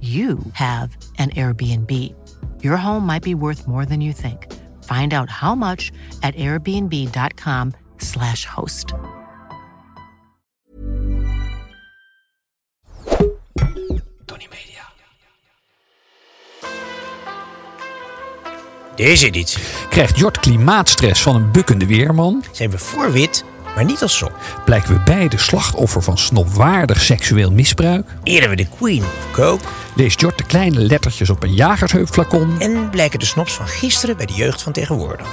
you have an Airbnb. Your home might be worth more than you think. Find out how much at airbnb.com/slash host. Tony Media. Deze editie Krijgt Jort klimaatstress van een bukkende weerman? zijn we voor wit, maar niet als sok. Blijken we beide slachtoffer van snopwaardig seksueel misbruik? Eren we de Queen of Coke Leest Jort de kleine lettertjes op een jagersheupflacon? en blijken de snops van gisteren bij de jeugd van tegenwoordig.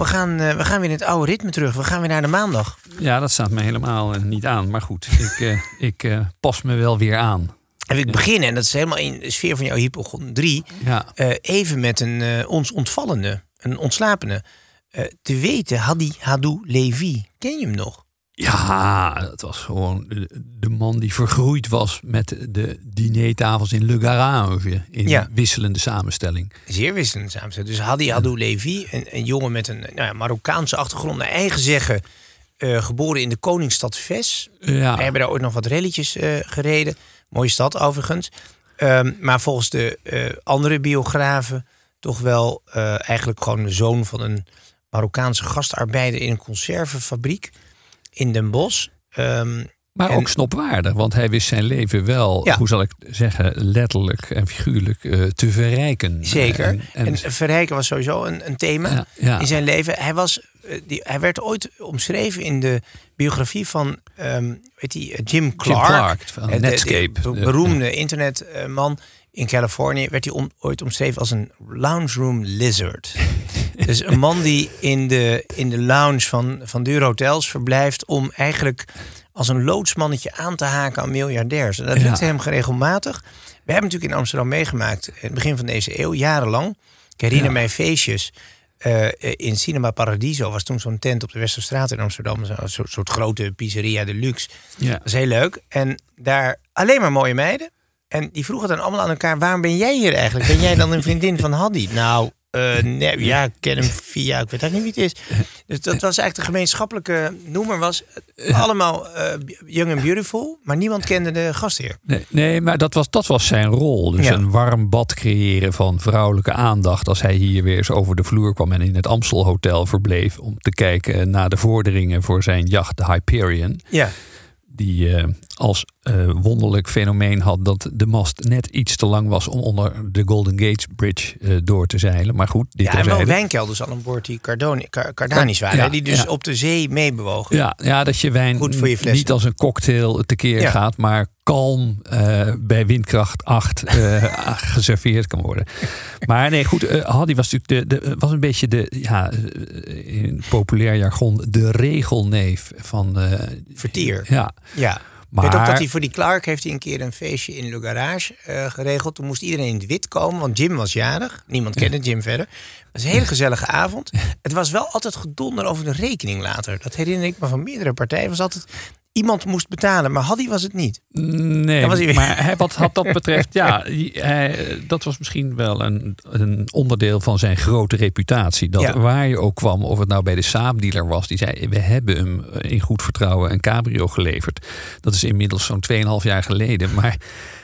We gaan, eh, we gaan weer in het oude ritme terug. We gaan weer naar de maandag. Ja, dat staat me helemaal eh, niet aan. Maar goed, ik, eh, ik pas me wel weer aan. En ik begin, en dat is helemaal in de sfeer van jouw hypochondrie, Ja, even met een ons ontvallende, een ontslapene. Eh, te weten, Hadi Hadou Levi. Ken je hem nog? Ja dat was gewoon de, man die vergroeid was met de dinertafels in Le Garage. In Ja. wisselende samenstelling. Zeer wisselend samenstelling. Dus Hadi Hadou Levi, een, een jongen met een nou ja, Marokkaanse achtergrond, naar eigen zeggen, eh, geboren in de Koningsstad Ves. Ja, We hebben daar ooit nog wat relletjes eh, gereden. Mooie stad overigens. Ehm, maar volgens de eh, andere biografen toch wel eigenlijk gewoon de zoon van een Marokkaanse gastarbeider in een conservenfabriek in Den Bosch. Ehm, maar en- ook snopwaardig, want hij wist zijn leven wel, Ja. hoe zal ik zeggen, letterlijk en figuurlijk eh, te verrijken. Zeker. En, En, en- verrijken was sowieso een, een thema Ja, ja. in zijn leven. Hij, was, eh, die, hij werd ooit omschreven in de biografie van ehm, weet die, eh, Jim Clark. Clark van de- Netscape. De, De- beroemde internetman in Californië. Werd hij om- ooit omschreven als een lounge room lizard. dus een man die in de, in de lounge van, van dure hotels verblijft... om eigenlijk als een loodsmannetje aan te haken aan miljardairs. En dat Ja. lukte hem geregelmatig. We hebben natuurlijk in Amsterdam meegemaakt... in het begin van deze eeuw, jarenlang. Ik herinner Ja. mij feestjes... eh, in Cinema Paradiso was toen zo'n tent op de Westerstraat in Amsterdam. Zo'n soort, soort grote pizzeria de luxe. ja. Dat is heel leuk. En daar alleen maar mooie meiden. En die vroegen dan allemaal aan elkaar: waarom ben jij hier eigenlijk? Ben jij dan een vriendin van Haddy? Nou, eh, nee, ja, ik ken hem via, ik weet eigenlijk niet wie het is. Dus dat was eigenlijk de gemeenschappelijke noemer. Was allemaal eh, young and beautiful, maar niemand kende de gastheer. Nee, nee, maar dat was, dat was zijn rol. Dus Ja. een warm bad creëren van vrouwelijke aandacht. Als hij hier weer eens over de vloer kwam en in het Amstel Hotel verbleef. om te kijken naar de vorderingen voor zijn jacht, de Hyperion. Ja, Die eh, als eh, wonderlijk fenomeen had dat de mast net iets te lang was om onder de Golden Gate Bridge eh, door te zeilen. Maar goed, dit ja en wel wijnkelders al aan boord die Cardoni, Car- Cardanis waren. Ja, die dus ja. op de zee meebewogen. Ja, ja, dat je wijn Goed voor je flessen. niet als een cocktail tekeer Ja. gaat, maar kalm eh, bij windkracht 8 eh, geserveerd kan worden. Maar nee, goed, Haddy was natuurlijk de, de, was een beetje de, ja, in populair jargon, de regelneef van. Vertier. Ja, Ja. Maar. Ik weet ook dat hij voor die Clark heeft hij een keer een feestje in Le Garage eh, geregeld. Toen moest iedereen in het wit komen, want Jim was jarig. Niemand kende Jim verder. Het was een hele gezellige avond. Het was wel altijd gedonder over de rekening later. Dat herinner ik me van meerdere partijen. Het was altijd iemand moest betalen, maar Haddy was het niet. Nee, was hij maar wat had dat betreft, ja, hij, dat was misschien wel een, een onderdeel van zijn grote reputatie. Dat Ja. waar je ook kwam, of het nou bij de saapdealer was, die zei: We hebben hem in goed vertrouwen een cabrio geleverd. Dat is inmiddels zo'n 2,5 jaar geleden. Maar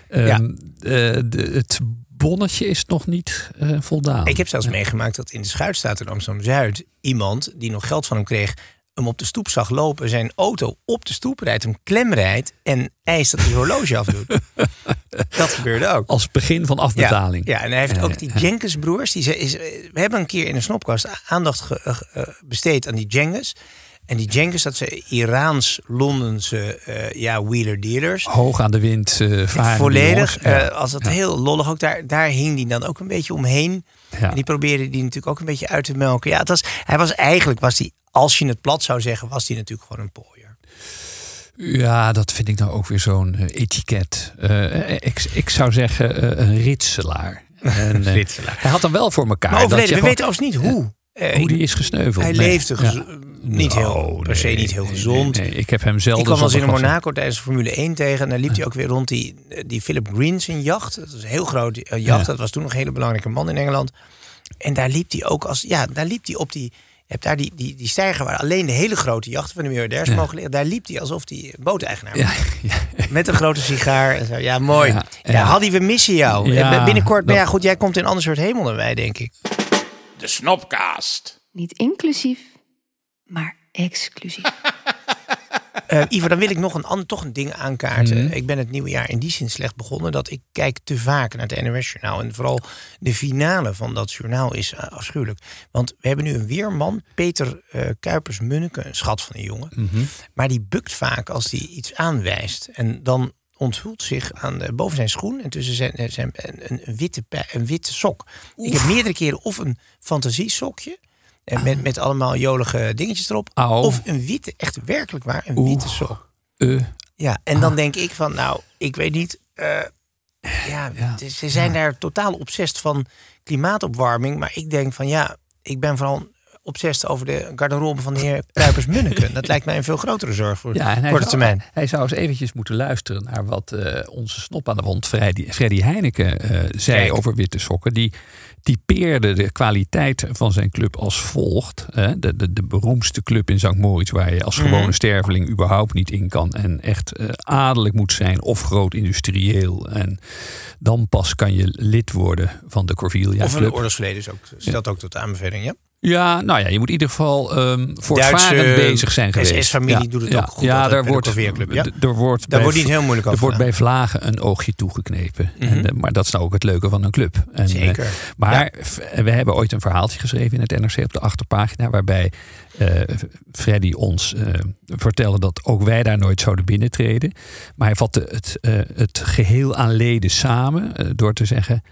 ehm, eh, de, het bonnetje is nog niet eh, voldaan. Ik heb zelfs meegemaakt dat in de Schuitstraat in Amsterdam-Zuid... iemand die nog geld van hem kreeg, hem op de stoep zag lopen... zijn auto op de stoep rijdt, hem klem rijdt... en eist dat hij horloge afdoet. dat gebeurde ook. Als begin van afbetaling. Ja, ja, en hij heeft ook die Jenkins broers. Die ze- is, we hebben een keer in een snopkast aandacht ge- ge- eh, besteed aan die Jenkins. En die Jenkins, dat zijn Iraans-Londense eh, ja, wheeler dealers. Hoog aan de wind uh, varen. Volledig. Ja. eh, als het heel lollig ook. Daar, daar hing die dan ook een beetje omheen. En die probeerde die natuurlijk ook een beetje uit te melken. Ja, het was, hij was eigenlijk, was die, als je het plat zou zeggen, was die natuurlijk gewoon een pooier. Ja, dat vind ik nou ook weer zo'n eh, etiket. Eh, ik, ik zou zeggen eh, een ritselaar. En, eh, Ritselaar. Hij had dan wel voor elkaar. Maar dat overleden, je we gewoon- weten overigens niet hoe. Eh, hoe die is gesneuveld. hij Nee. leefde Ja. Niet heel, Nou, per se nee, niet heel gezond. nee, nee. Ik heb hem zelden Ik kwam wel eens in Monaco tijdens de Formule 1 tegen. En daar liep hij ook weer rond die, die Philip Green zijn jacht. Dat was een heel groot eh, jacht. Ja. Dat was toen nog een hele belangrijke man in Engeland. En daar liep hij ook als... Ja, daar liep hij op die... Je hebt daar die, die, die steiger waar alleen de hele grote jachten van de miljardairs Ja. mogen liggen. Daar liep hij alsof hij booteigenaar Ja, was. ja. Met een grote sigaar. En zo. Ja, mooi. Ja, Ja, ja. Haddy, we missen jou. Ja, Binnenkort, maar dat- ja goed, jij komt in een ander soort hemel dan wij, denk ik. De Snopcast. Niet inclusief, maar exclusief. Eh, Ivo, dan wil ik nog een ander, toch een ding aankaarten. Mhm. Ik ben het nieuwe jaar in die zin slecht begonnen dat ik kijk te vaak naar het NOS-journaal. En vooral de finale van dat journaal is eh, afschuwelijk. Want we hebben nu een weerman, Peter eh, Kuipers-Munneke, een schat van een jongen. Mhm. Maar die bukt vaak als hij iets aanwijst. En dan onthult zich aan de, boven zijn schoen en tussen zijn, zijn een, een, witte, pij- een witte sok. Ik heb meerdere keren of een fantasiesokje. En met, met allemaal jolige dingetjes erop. Au. Of een witte, echt werkelijk waar, een Oeh. witte sok. Eh, Ja, en dan denk ik van, nou, ik weet niet. eh, ja, ze zijn daar totaal obsessief van klimaatopwarming. Maar ik denk van, ja, ik ben vooral obsessief over de garderobe van de heer Kuipers-Munneke. Dat lijkt mij een veel grotere zorg voor ja, korte zou, termijn. hij zou eens eventjes moeten luisteren naar wat eh, onze snop aan de wand, Freddy, Freddy Heineken, eh, zei Kijk. over witte sokken. Die typeerde de kwaliteit van zijn club als volgt. De, de, de beroemdste club in St. Moritz, waar je als Mhm. gewone sterveling überhaupt niet in kan. En echt eh, adellijk moet zijn of groot industrieel. En dan pas kan je lid worden van de Corvilia of een Club. oorlogsverleden is ook, stelt ook tot de aanbeveling, ja? Ja, nou ja, je moet in ieder geval ehm voortvarend Duitse bezig zijn geweest. SS-familie Ja, doet het ja, ook goed Ja, daar wordt, ja? er wordt Daar bij wordt niet heel moeilijk Er over wordt gedaan. bij vlagen een oogje toegeknepen. Mhm. en, eh, maar dat is nou ook het leuke van een club. En, Zeker. eh, maar f- we hebben ooit een verhaaltje geschreven in het NRC op de achterpagina. Waarbij eh, Freddy ons eh, vertelde dat ook wij daar nooit zouden binnentreden. Maar hij vatte het, eh, het geheel aan leden samen eh, door te zeggen...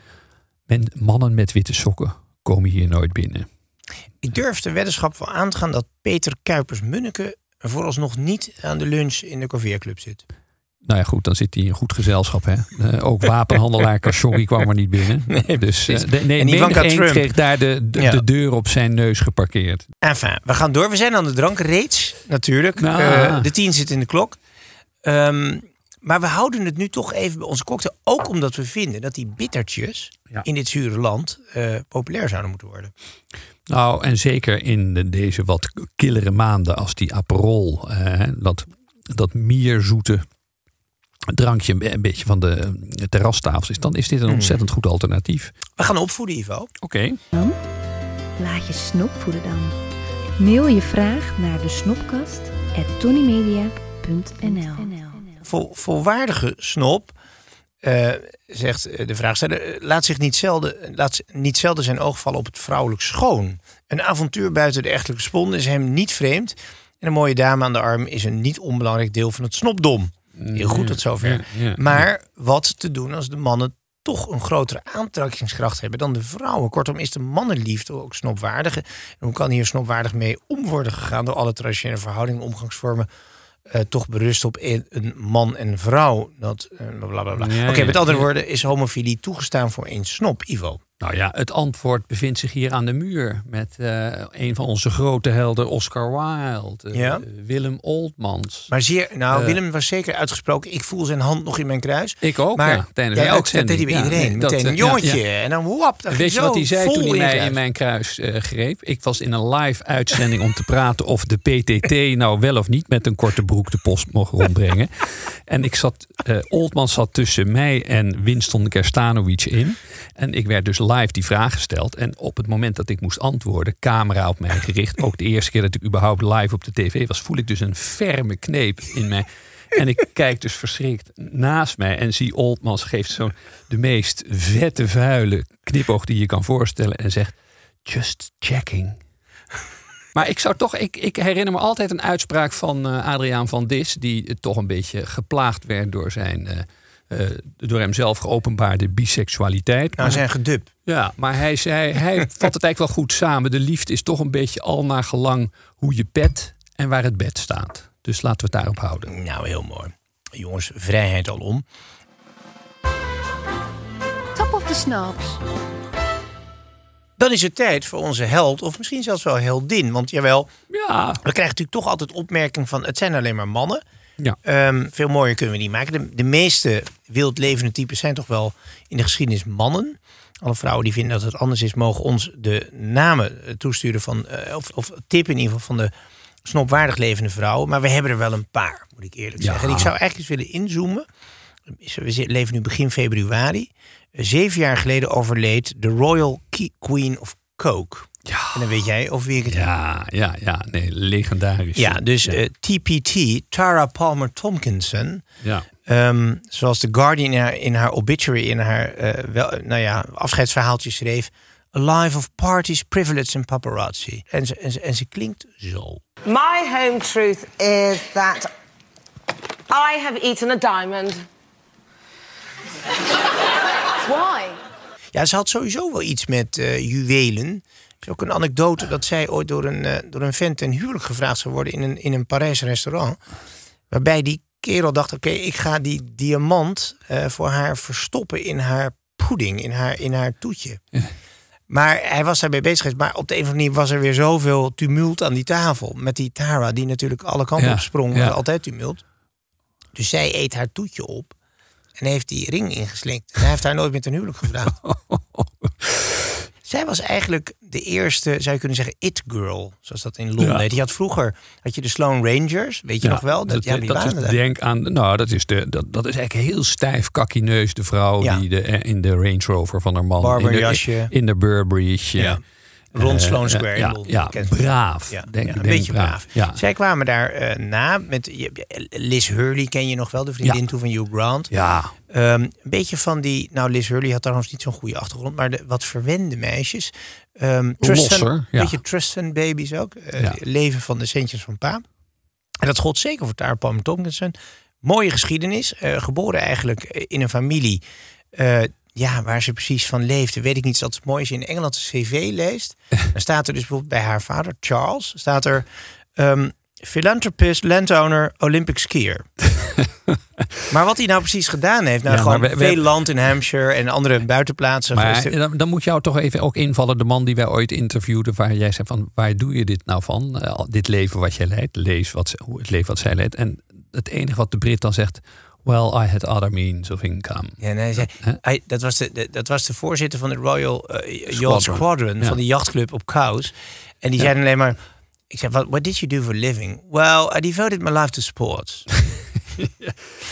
Men, mannen met witte sokken komen hier nooit binnen. Ik durf de weddenschap wel aan te gaan dat Peter Kuipers-Munneke vooralsnog niet aan de lunch in de Corvia-club zit. Nou ja, goed, dan zit hij in goed gezelschap. Hè? Eh, ook wapenhandelaar Khashoggi kwam er niet binnen. Nee, dus precies. de, nee, En Ivanka Trump. kreeg daar de, de, Ja. de deur op zijn neus geparkeerd. Enfin, we gaan door. We zijn aan de drank reeds, natuurlijk. Nou. Eh, de tien zit in de klok. Ehm, maar we houden het nu toch even bij onze cocktail. Ook omdat we vinden dat die bittertjes Ja. in dit zure land eh, populair zouden moeten worden. Nou, en zeker in de- deze wat killere maanden als die Aperol, eh, dat, dat mierzoete drankje een be- een beetje van de eh, terrastafels is, dan is dit een Mm. ontzettend goed alternatief. We gaan opvoeden, Ivo. Oké. Laat je snop voeden dan. Mail je vraag naar de snopkast.tonymedia.nl Vol, volwaardige snop, eh, zegt eh, de vraagsteller, eh, laat zich niet zelden, laat niet zelden zijn oog vallen op het vrouwelijk schoon. Een avontuur buiten de echtelijke sponde is hem niet vreemd. En een mooie dame aan de arm is een niet onbelangrijk deel van het snopdom. Heel goed tot zover. Ja, ja. Maar wat te doen als de mannen toch een grotere aantrekkingskracht hebben dan de vrouwen? Kortom, is de mannenliefde ook snopwaardig? En hoe kan hier snopwaardig mee om worden gegaan door alle traditionele verhoudingen, omgangsvormen? Eh, toch berust op een, een man en vrouw. Dat, eh, bla bla bla. Ja, Oké, ja, met andere ja. woorden, is homofilie toegestaan voor één snop, Ivo? Nou ja, het antwoord bevindt zich hier aan de muur. Met eh, een van onze grote helden, Oscar Wilde. eh, Ja. Willem Oldmans. Maar zeer, nou, Eh. Willem was zeker uitgesproken. Ik voel zijn hand nog in mijn kruis. Ik ook, maar ja, tijdens jij ook, dat deed bij Ja, iedereen. nee, dat, Meteen een jongetje. ja. En dan wap, dan weet je wat hij zei toen hij mij in mijn kruis greep? Ik was in een live uitzending om te praten of de PTT nou wel of niet met een korte broek de post mocht rondbrengen. En ik zat, eh Oldman zat tussen mij en Winston Kerstanovic in. En ik werd dus live die vraag gesteld. En op het moment dat ik moest antwoorden, camera op mij gericht. Ook de eerste keer dat ik überhaupt live op de tv was, voel ik dus een ferme kneep in mij. En ik kijk dus verschrikt naast mij en zie Oldmans geeft zo'n de meest vette, vuile knipoog die je kan voorstellen. En zegt, just checking. Maar ik zou toch, ik, ik herinner me altijd een uitspraak van eh, Adriaan van Dis, die toch een beetje geplaagd werd door zijn, eh, eh, door hem zelf geopenbaarde biseksualiteit. Nou, Maar- zijn gedub. ja, maar hij zei, hij vat het eigenlijk wel goed samen. De liefde is toch een beetje al naar gelang hoe je bed en waar het bed staat. Dus laten we het daarop houden. Nou, heel mooi. Jongens, vrijheid alom. Top of the Snaps. Dan is het tijd voor onze held, of misschien zelfs wel heldin. Want jawel, Ja, we krijgen natuurlijk toch altijd opmerking van... het zijn alleen maar mannen. Ja. Ehm, veel mooier kunnen we niet maken. De, de meeste wildlevende types zijn toch wel in de geschiedenis mannen. Alle vrouwen die vinden dat het anders is, mogen ons de namen eh, toesturen van, eh, of, of tip in ieder geval van de snopwaardig levende vrouwen. Maar we hebben er wel een paar, moet ik eerlijk Ja. zeggen. En ik zou eigenlijk eens willen inzoomen. We leven nu begin februari. Zeven jaar geleden overleed de Royal Queen of Coke. Ja. En dan weet jij over wie ik het heb. Ja, ja, ja. Nee, legendarisch. Ja, dus eh, TPT, Tara Palmer Tomkinson. ja. Ehm, zoals The Guardian in haar, in haar obituary, in haar eh, wel, nou ja, afscheidsverhaaltje schreef. A life of parties, privilege and paparazzi. En ze, en, ze, en ze klinkt zo. My home truth is that I have eaten a diamond. Why? Ja, ze had sowieso wel iets met eh, juwelen. Is ook een anekdote dat zij ooit door een, eh, door een vent ten huwelijk gevraagd zou worden in een, in een Parijs restaurant. Waarbij die kerel dacht, oké, ik ga die diamant eh, voor haar verstoppen in haar pudding, in haar, in haar toetje. Maar hij was daarmee bezig. Maar op de een of andere manier was er weer zoveel tumult aan die tafel. Met die Tara, die natuurlijk alle kanten Ja, op sprong. ja. altijd tumult. Dus zij eet haar toetje op. En heeft die ring ingeslikt. En hij heeft haar nooit meer ten huwelijk gevraagd. Zij was eigenlijk de eerste, zou je kunnen zeggen, it-girl. Zoals dat in Londen Ja. heet. Die had vroeger, had je de Sloan Rangers. Weet je nog wel? Dat, ja, die dat is, er. denk aan, nou, dat is, de, dat, dat is eigenlijk heel stijf kakkineus. De vrouw Ja. die de, in de Range Rover van haar man. Barber in de. In de Burberry's. Ja. Rond Eh, Sloan eh, Square in ja, Londen. Ja, braaf. Ja, Denk, ja, een denk beetje braaf. Ja. Zij kwamen daar eh, na met je- Liz Hurley, ken je nog wel, de vriendin Ja. toen van Hugh Grant. ja, Ehm, een beetje van die, nou Liz Hurley had trouwens niet zo'n goede achtergrond, maar de wat verwende meisjes. Losser, Een ja. beetje Trust Fund babies ook. Eh. Leven van de centjes van pa. En dat gold zeker voor Tara Palmer Tomkinson. Mooie geschiedenis. eh, geboren eigenlijk in een familie. eh, ja, waar ze precies van leefde, weet ik niet. Dat het mooi is. In Engeland de cv leest. dan staat er dus bijvoorbeeld bij haar vader, Charles, staat er... ehm, philanthropist, landowner, Olympic skier. maar wat hij nou precies gedaan heeft, nou Ja, gewoon maar we- we veel land in Hampshire en andere buitenplaatsen. Maar geweest. dan, dan moet jou toch even ook invallen, de man die wij ooit interviewden, waar jij zei van, waar doe je dit nou van? Eh, dit leven wat jij leidt, lees wat, hoe- het leven wat zij leidt. En het enige wat de Brit dan zegt, well, I had other means of income. Ja, nee, zei, hij, dat, was de, de- dat was de voorzitter van de Royal eh, Yacht Squadron. Squadron, Ja. van die jachtclub op Kous. En die zeiden alleen maar, ik zei, what, what did you do for a living? Well, I devoted my life to sports.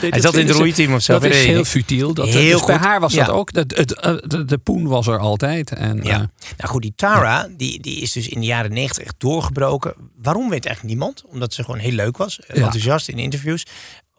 Hij zat in het roeiteam of zo. Dat is heel futiel. Dat, Heel dus bij haar was Ja. dat ook. Eh, de, de poen was er altijd. En, Ja. eh, nou goed, die Tara, die, die is dus in de jaren negentig echt doorgebroken. Waarom weet eigenlijk niemand? Omdat ze gewoon heel leuk was. Enthousiast in interviews.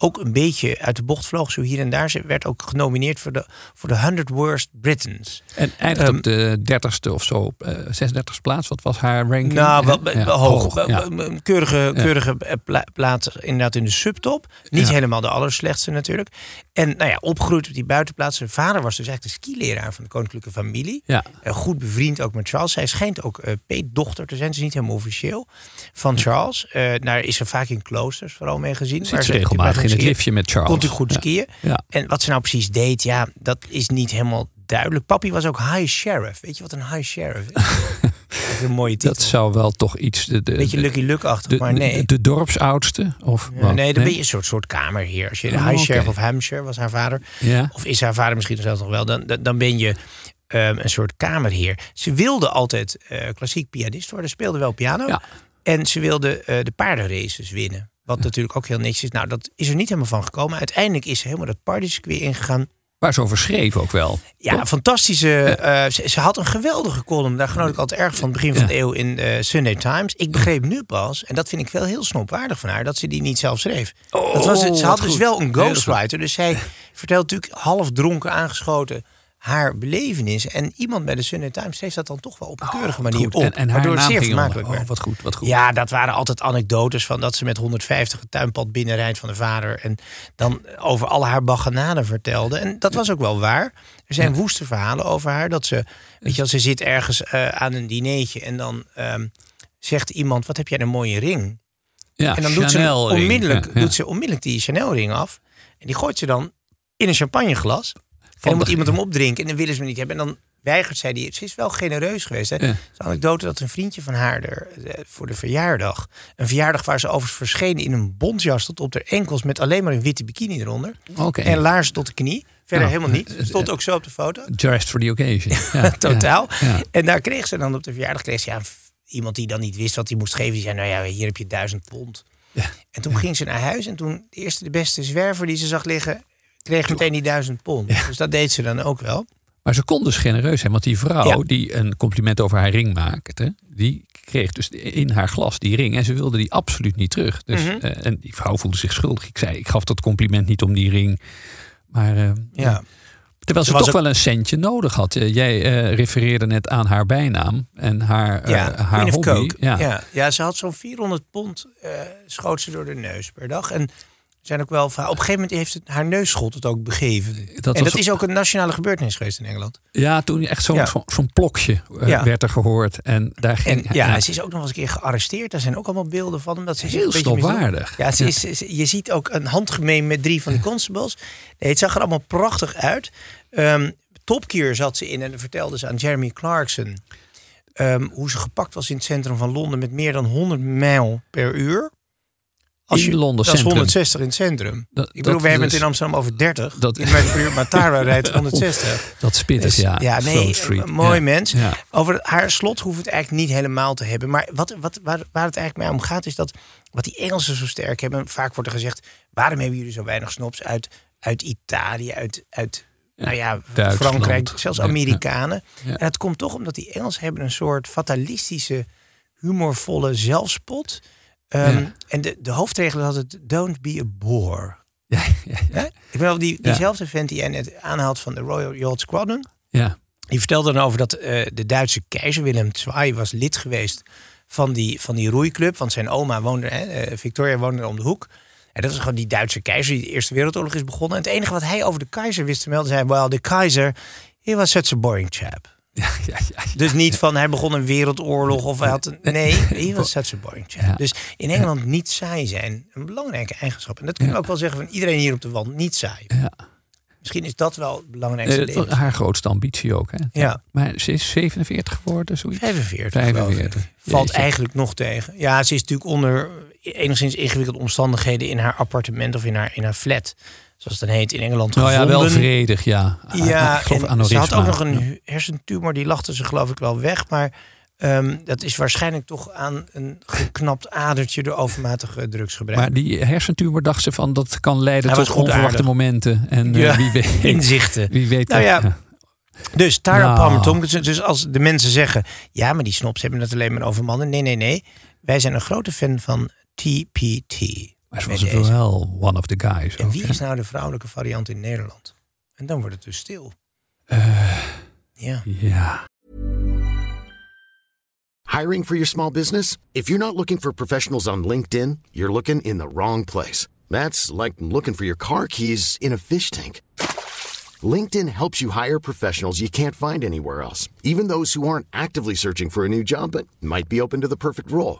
Ook een beetje uit de bocht vloog, zo hier en daar. Ze werd ook genomineerd voor de, voor de 100 Worst Britons. en eindigt Ehm, op de dertigste of zo, eh 36e plaats. Wat was haar ranking? Nou, wel? Ja, hoog. Ja. keurige, keurige pla- plaats inderdaad in de subtop. Niet helemaal de allerslechtste natuurlijk. En nou ja, opgegroeid op die buitenplaats. Zijn vader was dus eigenlijk de skileraar van de koninklijke familie. Ja. Eh, goed bevriend ook met Charles. Zij schijnt ook eh peetdochter te zijn. Ze is niet helemaal officieel. Van Charles. Eh daar is ze vaak in kloosters vooral mee gezien. Zit ze ze regelmatig in natuurlijk het skiën. liftje met Charles. Kon natuurlijk goed skiën. En wat ze nou precies deed, ja, dat is niet helemaal duidelijk. Papi was ook high sheriff. Weet je wat een high sheriff is? dat is een mooie titel. Dat zou wel toch iets... De, de, Beetje Lucky Luke-achtig, de, maar nee. De, de dorpsoudste? Of Ja, nee, dan ben je een soort, soort kamerheer. Als je de Oh, high sheriff of Hampshire was haar vader. Ja. Of is haar vader misschien zelfs nog wel. Dan, dan, dan ben je ehm, een soort kamerheer. Ze wilde altijd eh, klassiek pianist worden. Speelde wel piano. Ja. En ze wilde eh, de paardenraces winnen. Wat natuurlijk ook heel netjes is. Nou, dat is er niet helemaal van gekomen. Uiteindelijk is ze helemaal dat partycircuit ingegaan. Waar ze over schreef ook wel. Ja, Toch? fantastische. eh, ze, ze had een geweldige column. Daar genoot ik altijd erg van het begin van Ja. de eeuw in eh, Sunday Times. Ik begreep nu pas, en dat vind ik wel heel snopwaardig van haar, dat ze die niet zelf schreef. dat was, ze wat had dus goed. wel een ghostwriter. Dus zij vertelt natuurlijk half dronken aangeschoten haar belevenis. En iemand bij de Sunday Times schreef dat dan toch wel op een keurige manier Oh, Goed. op. En, en haar waardoor het zeer vermakelijk werd. Oh, wat goed, wat goed. Ja, dat waren altijd anekdotes van dat ze met 150 het tuinpad binnenrijdt van de vader. En dan over al haar baganaden vertelde. En dat was ook wel waar. Er zijn woeste verhalen over haar. Dat ze, weet je wel, ze zit ergens eh, aan een dineetje en dan ehm, zegt iemand, wat heb jij een mooie ring? Ja, En dan doet ze, onmiddellijk, Ja, ja. doet ze onmiddellijk die Chanel-ring af. En die gooit ze dan in een champagneglas. En dan moet de- iemand hem opdrinken en dan willen ze hem niet hebben. En dan weigert zij die. Ze is wel genereus geweest. Hè? Ja. Een anekdote dat een vriendje van haar er, eh, voor de verjaardag... een verjaardag waar ze overigens verscheen in een bontjas tot op haar enkels... met alleen maar een witte bikini eronder. Oké. En laarzen tot de knie. Verder Nou, helemaal niet. eh, Stond ook zo op de foto. Dressed for the occasion. Ja, Totaal. Ja. En daar kreeg ze dan op de verjaardag... Kreeg ze, ja, iemand die dan niet wist wat hij moest geven. Die zei, nou ja, hier heb je duizend pond. Ja. En toen ging ze naar huis. En toen de eerste de beste zwerver die ze zag liggen... kreeg meteen die duizend pond. Dus dat deed ze dan ook wel. Maar ze kon dus genereus zijn. Want die vrouw Ja. die een compliment over haar ring maakte... die kreeg dus in haar glas die ring. En ze wilde die absoluut niet terug. Dus, Mhm. eh, en die vrouw voelde zich schuldig. Ik zei, ik gaf dat compliment niet om die ring. Maar eh, Ja. terwijl ze, toch ook- wel een centje nodig had. Eh, jij refereerde net aan haar bijnaam. En haar, Ja, eh, haar hobby. Ja. Ja. Ja. ze had zo'n 400 pond schoot ze door de neus per dag. En zijn ook wel Op een gegeven moment heeft het, haar neusschot het ook begeven. Dat en dat is ook een nationale gebeurtenis geweest in Engeland. Ja, toen echt zo'n Ja. zo'n zo'n plokje eh, Ja. werd er gehoord. En daar En ging... ja, ze is ook nog eens een keer gearresteerd. Daar zijn ook allemaal beelden van. Omdat ze Heel snopwaardig. Ja, ze is, ze- je ziet ook een handgemeen met drie van die constables. Nee, het zag er allemaal prachtig uit. Ehm Topkeer zat ze in en vertelde ze aan Jeremy Clarkson... ehm, hoe ze gepakt was in het centrum van Londen met meer dan 100 mijl per uur. In Londen dat is centrum. 160 in het centrum. Dat- ik bedoel, dat we hebben het in Amsterdam over 30. dat- uur, maar Tara rijdt 160. Dat spittig, Dus, ja. ja, nee, mooi Ja. mens. Ja. Over haar slot hoeft het eigenlijk niet helemaal te hebben. Maar wat, wat, waar, waar het eigenlijk mee om gaat, is dat wat die Engelsen zo sterk hebben. Vaak wordt er gezegd: waarom hebben jullie zo weinig snops uit, uit Italië, uit, uit nou ja, Duitsland. Frankrijk, zelfs Amerikanen? ja. Ja. En het komt toch omdat die Engelsen hebben een soort fatalistische, humorvolle zelfspot. Ehm, Ja. En de, de hoofdregel had het: don't be a bore. Ja, ja, ja. Hè? Ik ben wel die, diezelfde vent die jij net aanhaalt van de Royal Yacht Squadron. ja. Die vertelde dan over dat eh, de Duitse keizer Willem II was lid geweest van die, van die roeiclub. Want zijn oma woonde, eh, Victoria woonde om de hoek. En dat was gewoon die Duitse keizer die de Eerste Wereldoorlog is begonnen. En het enige wat hij over de keizer wist te melden, zei... Well, the keizer, he was such a boring chap. Ja, ja, ja. Dus niet van hij begon een wereldoorlog of hij had een... Nee, he was chap. Ja. Dus in Engeland niet saai zijn, een belangrijke eigenschap. En dat kunnen we ook wel zeggen van iedereen hier op de wand, niet saai. Ja. Misschien is dat wel het belangrijkste Eh, haar grootste ambitie ook. Hè? Ja. Maar ze is 47 geworden, zoiets. 45. geloof ik. 45. Valt Jeetje. eigenlijk nog tegen. Ja, ze is natuurlijk onder enigszins ingewikkelde omstandigheden in haar appartement of in haar, in haar flat. Zoals het dan heet in Engeland. Nou ja, wel gevonden. vredig, ja. Ja, geloof en ze had ook nog een Ja. hersentumor, die lachte ze geloof ik wel weg. Maar ehm, dat is waarschijnlijk toch aan een geknapt adertje door overmatige drugsgebruik. Maar die hersentumor dacht ze van dat kan leiden Hij tot onverwachte aardig. momenten. En eh, Ja, wie weet. inzichten. Wie weet Nou dat- ja, Dus Tara Nou. Palmer Tomkinson. Dus als de mensen zeggen... ja, maar die snops hebben het alleen maar over mannen. Nee, nee, nee. Wij zijn een grote fan van TPT. Maar ze was deze. wel one of the guys. En ook, wie is nou de vrouwelijke variant in Nederland? En dan wordt het dus stil. ja. Ja. Hiring for your small business? If you're not looking for professionals on LinkedIn, you're looking in the wrong place. That's like looking for your car keys in a fish tank. LinkedIn helps you hire professionals you can't find anywhere else, even those who aren't actively searching for a new job but might be open to the perfect role.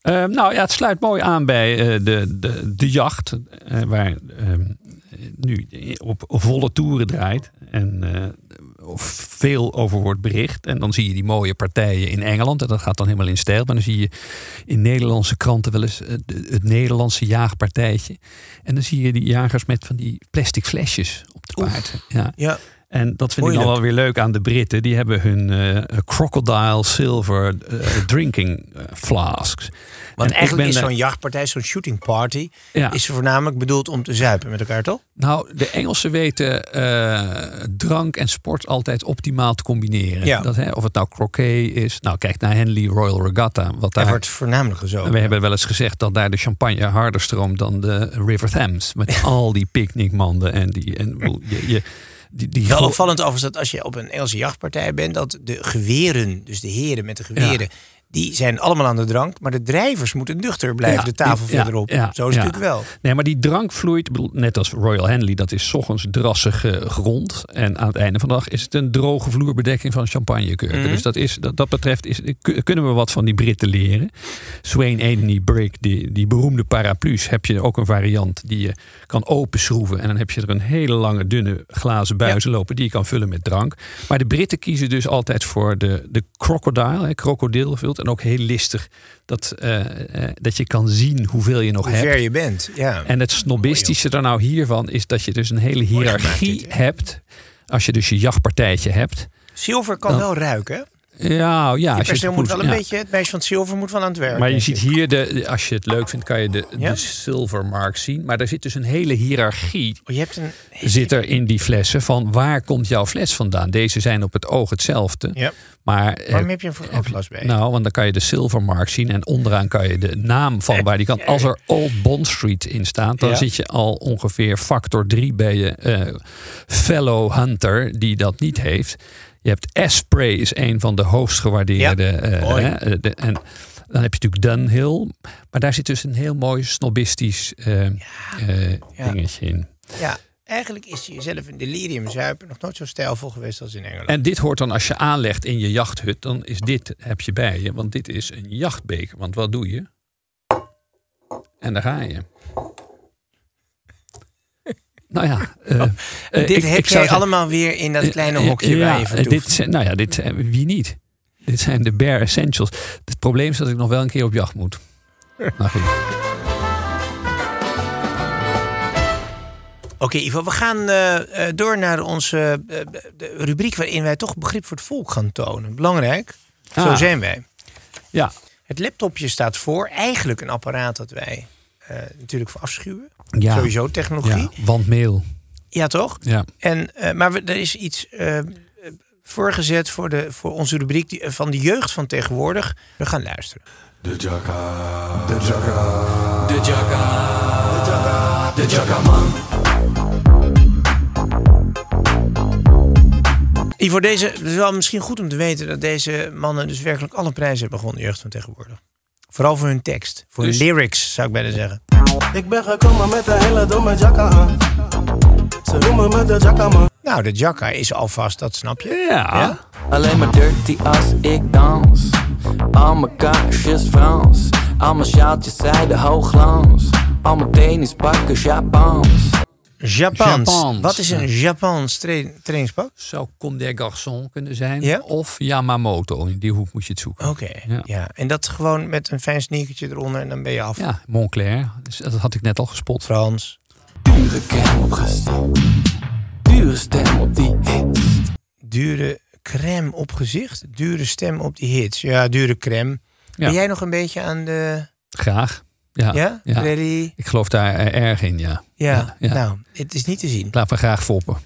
Eh, nou ja, het sluit mooi aan bij eh, de, de, de jacht, eh, waar ehm, nu op volle toeren draait. En eh, veel over wordt bericht. En dan zie je die mooie partijen in Engeland. En dat gaat dan helemaal in stijl. Maar dan zie je in Nederlandse kranten wel eens het, het Nederlandse jaagpartijtje. En dan zie je die jagers met van die plastic flesjes op de paard. Ja. Ja. En dat vind ik dan Moeilijk. wel weer leuk aan de Britten. Die hebben hun eh, crocodile silver eh, drinking eh, flasks. Want En eigenlijk is zo'n jachtpartij, zo'n shooting party, Ja. is voornamelijk bedoeld om te zuipen met elkaar, toch? Nou, de Engelsen weten eh, drank en sport altijd optimaal te combineren. Ja. Dat, hè, of het nou croquet is. Nou, kijk naar Henley Royal Regatta. Wat Daar daar, wordt voornamelijk gezopen. we hebben wel eens gezegd dat daar de champagne harder stroomt dan de River Thames. Met al die picknickmanden en die. En, je, je, die, die Wel opvallend overigens dat als je op een Engelse jachtpartij bent, dat de geweren, dus de heren met de geweren, die zijn allemaal aan de drank, maar de drijvers moeten nuchter blijven Ja, de tafel ja, verderop. ja, Zo is het natuurlijk wel. Nee, maar die drank vloeit, net als Royal Henley, dat is 's ochtends drassige grond. En aan het einde van de dag is het een droge vloerbedekking van champagnekurken. Mhm. Dus dat, is, dat, dat betreft is, ku- kunnen we wat van die Britten leren. Swain Adeney Brick, die, die beroemde paraplu's, heb je ook een variant die je kan openschroeven. En dan heb je er een hele lange, dunne glazen buizen lopen die je kan vullen met drank. Maar de Britten kiezen dus altijd voor de, de crocodile, hè, krokodil En ook heel listig dat, eh, eh, dat je kan zien hoeveel je nog Hoe hebt. ver je bent. Ja. En het snobistische er nou hiervan is dat je dus een hele hiërarchie hebt. Als je dus je jachtpartijtje hebt. Zilver kan Dan- wel ruiken. Ja, ja. Je het moet wel een ja. beetje, het meisje van het zilver moet wel aan het werk. Maar je ziet hier, de, als je het leuk vindt, kan je de, Ja? de silver mark zien. Maar daar zit dus een hele hiërarchie Oh, je hebt een. zit er in die flessen van waar komt jouw fles vandaan? Deze zijn op het oog hetzelfde. Ja. Maar, eh, Waarom heb je een vergrootglas bij? Nou, want dan kan je de silvermark zien en onderaan kan je de naam van waar die kan. Als er Old Bond Street in staat, dan Ja. zit je al ongeveer factor 3 bij je eh, fellow hunter die dat niet heeft. Je hebt Espray is een van de hoogst gewaardeerde. Ja, de- en dan heb je natuurlijk Dunhill. Maar daar zit dus een heel mooi snobistisch eh, ja. dingetje in. Ja, eigenlijk is je jezelf in delirium zuipen nog nooit zo stijlvol geweest als in Engeland. En dit hoort dan als je aanlegt in je jachthut, dan is dit heb je bij je. Want dit is een jachtbeker. Want wat doe je? En daar ga je. Nou ja. eh, eh, dit ik- heb ik jij allemaal weer in dat kleine Eh, eh, hokje waar je eh, dit, Nou ja, dit wie niet? Dit zijn de bare essentials. Het probleem is dat ik nog wel een keer op jacht moet. Nou goed. Oké, Ivo, we gaan eh, eh, door naar onze eh, rubriek waarin wij toch begrip voor het volk gaan tonen. Belangrijk. Zo Ah. zijn wij. Ja, Het laptopje staat voor. Eigenlijk een apparaat dat wij eh, natuurlijk voor afschuwen. Ja. Sowieso technologie. Ja, Ja, wandmail. toch? Ja. En, eh, maar we- er is iets eh, voorgezet voor, de, voor onze rubriek die, van de jeugd van tegenwoordig. We gaan luisteren. De Jacka. De Jacka. De Jacka. De Jacka. De Jacka man. Ivo, deze, het is wel misschien goed om te weten dat deze mannen dus werkelijk alle prijzen hebben gewonnen, de jeugd van tegenwoordig. Vooral voor hun tekst, voor hun Dus- lyrics zou ik bijna zeggen. Ik ben gekomen met een hele domme jacka aan. Ze noemen me de jacka man. Nou, de Jacka is alvast, dat snap je. Ja. Alleen maar dirty als ik dans. Al mijn kaarsjes Frans. Al mijn sjaaltjes zijde hoogglans. Al mijn tennispakken Japans. Japans. Japans, Wat is een ja. Japans tra- trainingspak? Zou Comme des Garçons kunnen zijn. Ja? Of Yamamoto. In die hoek moet je het zoeken. Oké, Ja. ja. En dat gewoon met een fijn sneakertje eronder en dan ben je af. Ja, Montclair. Dus dat had ik net al gespot. Frans. Dure crème op gezicht. Dure stem op die hits. Dure crème op gezicht, dure stem op die hits. Ja, dure crème. Ja. Ben jij nog een beetje aan de... Graag. Ja. Ja? ja. Ready? Ik geloof daar eh, erg in, ja. Ja. Ja, ja. Nou, het is niet te zien. Laat me graag foppen.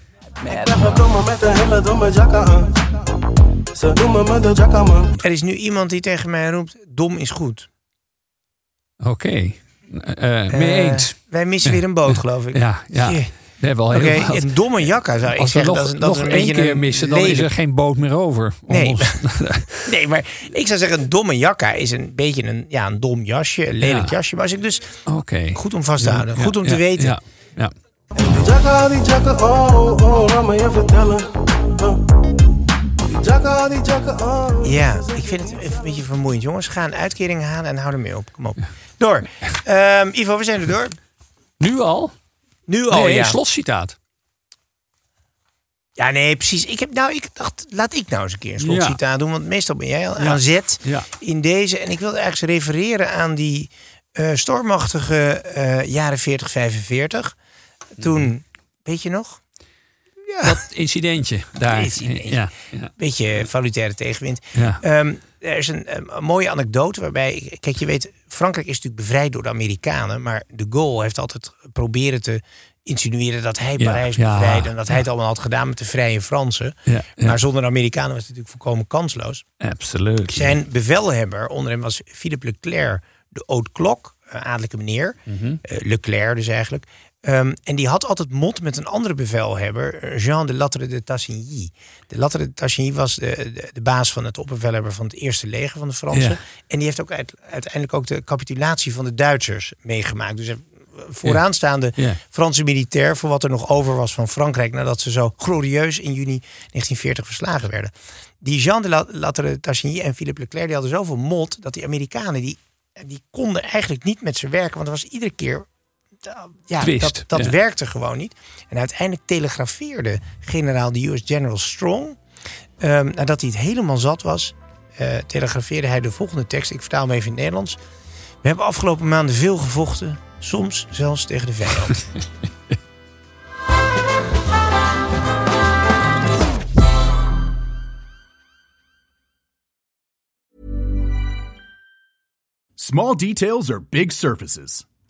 Man. Er is nu iemand die tegen mij roept, dom is goed. Oké. Eh, eh, mee Eh, eens. Wij missen weer een boot, geloof ik. Ja, ja. Heel wat. een domme jakka zou ik Als we zeggen. nog, dat is, dat nog is een één keer missen, dan is er geen boot meer over. Nee, Nee, maar ik zou zeggen, een domme jakka is een beetje een, ja, een dom jasje, een lelijk Ja. jasje. Maar als ik dus Oké. goed om vast te houden, Ja, goed om ja, te weten. Ja, ja. Die jacka, die jacka, oh, oh, laat me je vertellen. Uh. Die jacka, die jacka, oh. Ja, ik vind het een beetje vermoeiend. Jongens, ga een uitkering halen en hou ermee op. Kom op. Door. Ehm, Ivo, we zijn er door. Nu al? Nu al, nee, ja. slotcitaat. Ja, nee, precies. Ik, heb, nou, ik dacht, laat ik nou eens een keer een Ja. slotcitaat doen. Want meestal ben jij al aan zet in deze. En ik wilde eigenlijk refereren aan die eh, stormachtige eh, jaren 40, 45. Toen, weet je nog? Dat incidentje daar. Incidentje. Ja, ja. Beetje valutaire tegenwind. Ja. Ehm, er is een, een mooie anekdote waarbij... Kijk, je weet, Frankrijk is natuurlijk bevrijd door de Amerikanen. Maar de Gaulle heeft altijd proberen te insinueren dat hij Parijs ja, bevrijdde. En dat hij het allemaal had gedaan met de vrije Fransen. Ja. Maar zonder de Amerikanen was het natuurlijk volkomen kansloos. Absoluut. Zijn bevelhebber onder hem was Philippe Leclerc, de haute klok, eh, adellijke meneer. Mhm. Eh, Leclerc dus eigenlijk. Ehm, en die had altijd mot met een andere bevelhebber, eh, Jean de Lattre de Tassigny. De Lattre de Tassigny was de, de, de baas van het opperbevelhebber van het eerste leger van de Fransen. Ja. En die heeft ook uit- uiteindelijk ook de capitulatie van de Duitsers meegemaakt. Dus een vooraanstaande Ja. Franse militair voor wat er nog over was van Frankrijk nadat ze zo glorieus in juni 1940 verslagen werden. Die Jean de La- Lattre Tassigny en Philippe Leclerc die hadden zoveel mot dat die Amerikanen die, die konden eigenlijk niet met ze werken, want er was iedere keer ja, Twist, dat, dat ja. werkte gewoon niet. En uiteindelijk telegrafeerde generaal de US General Strong, ehm, nadat hij het helemaal zat was, eh, telegrafeerde hij de volgende tekst. Ik vertaal hem even in het Nederlands. We hebben afgelopen maanden veel gevochten, soms zelfs tegen de vijand. Small details are big surfaces.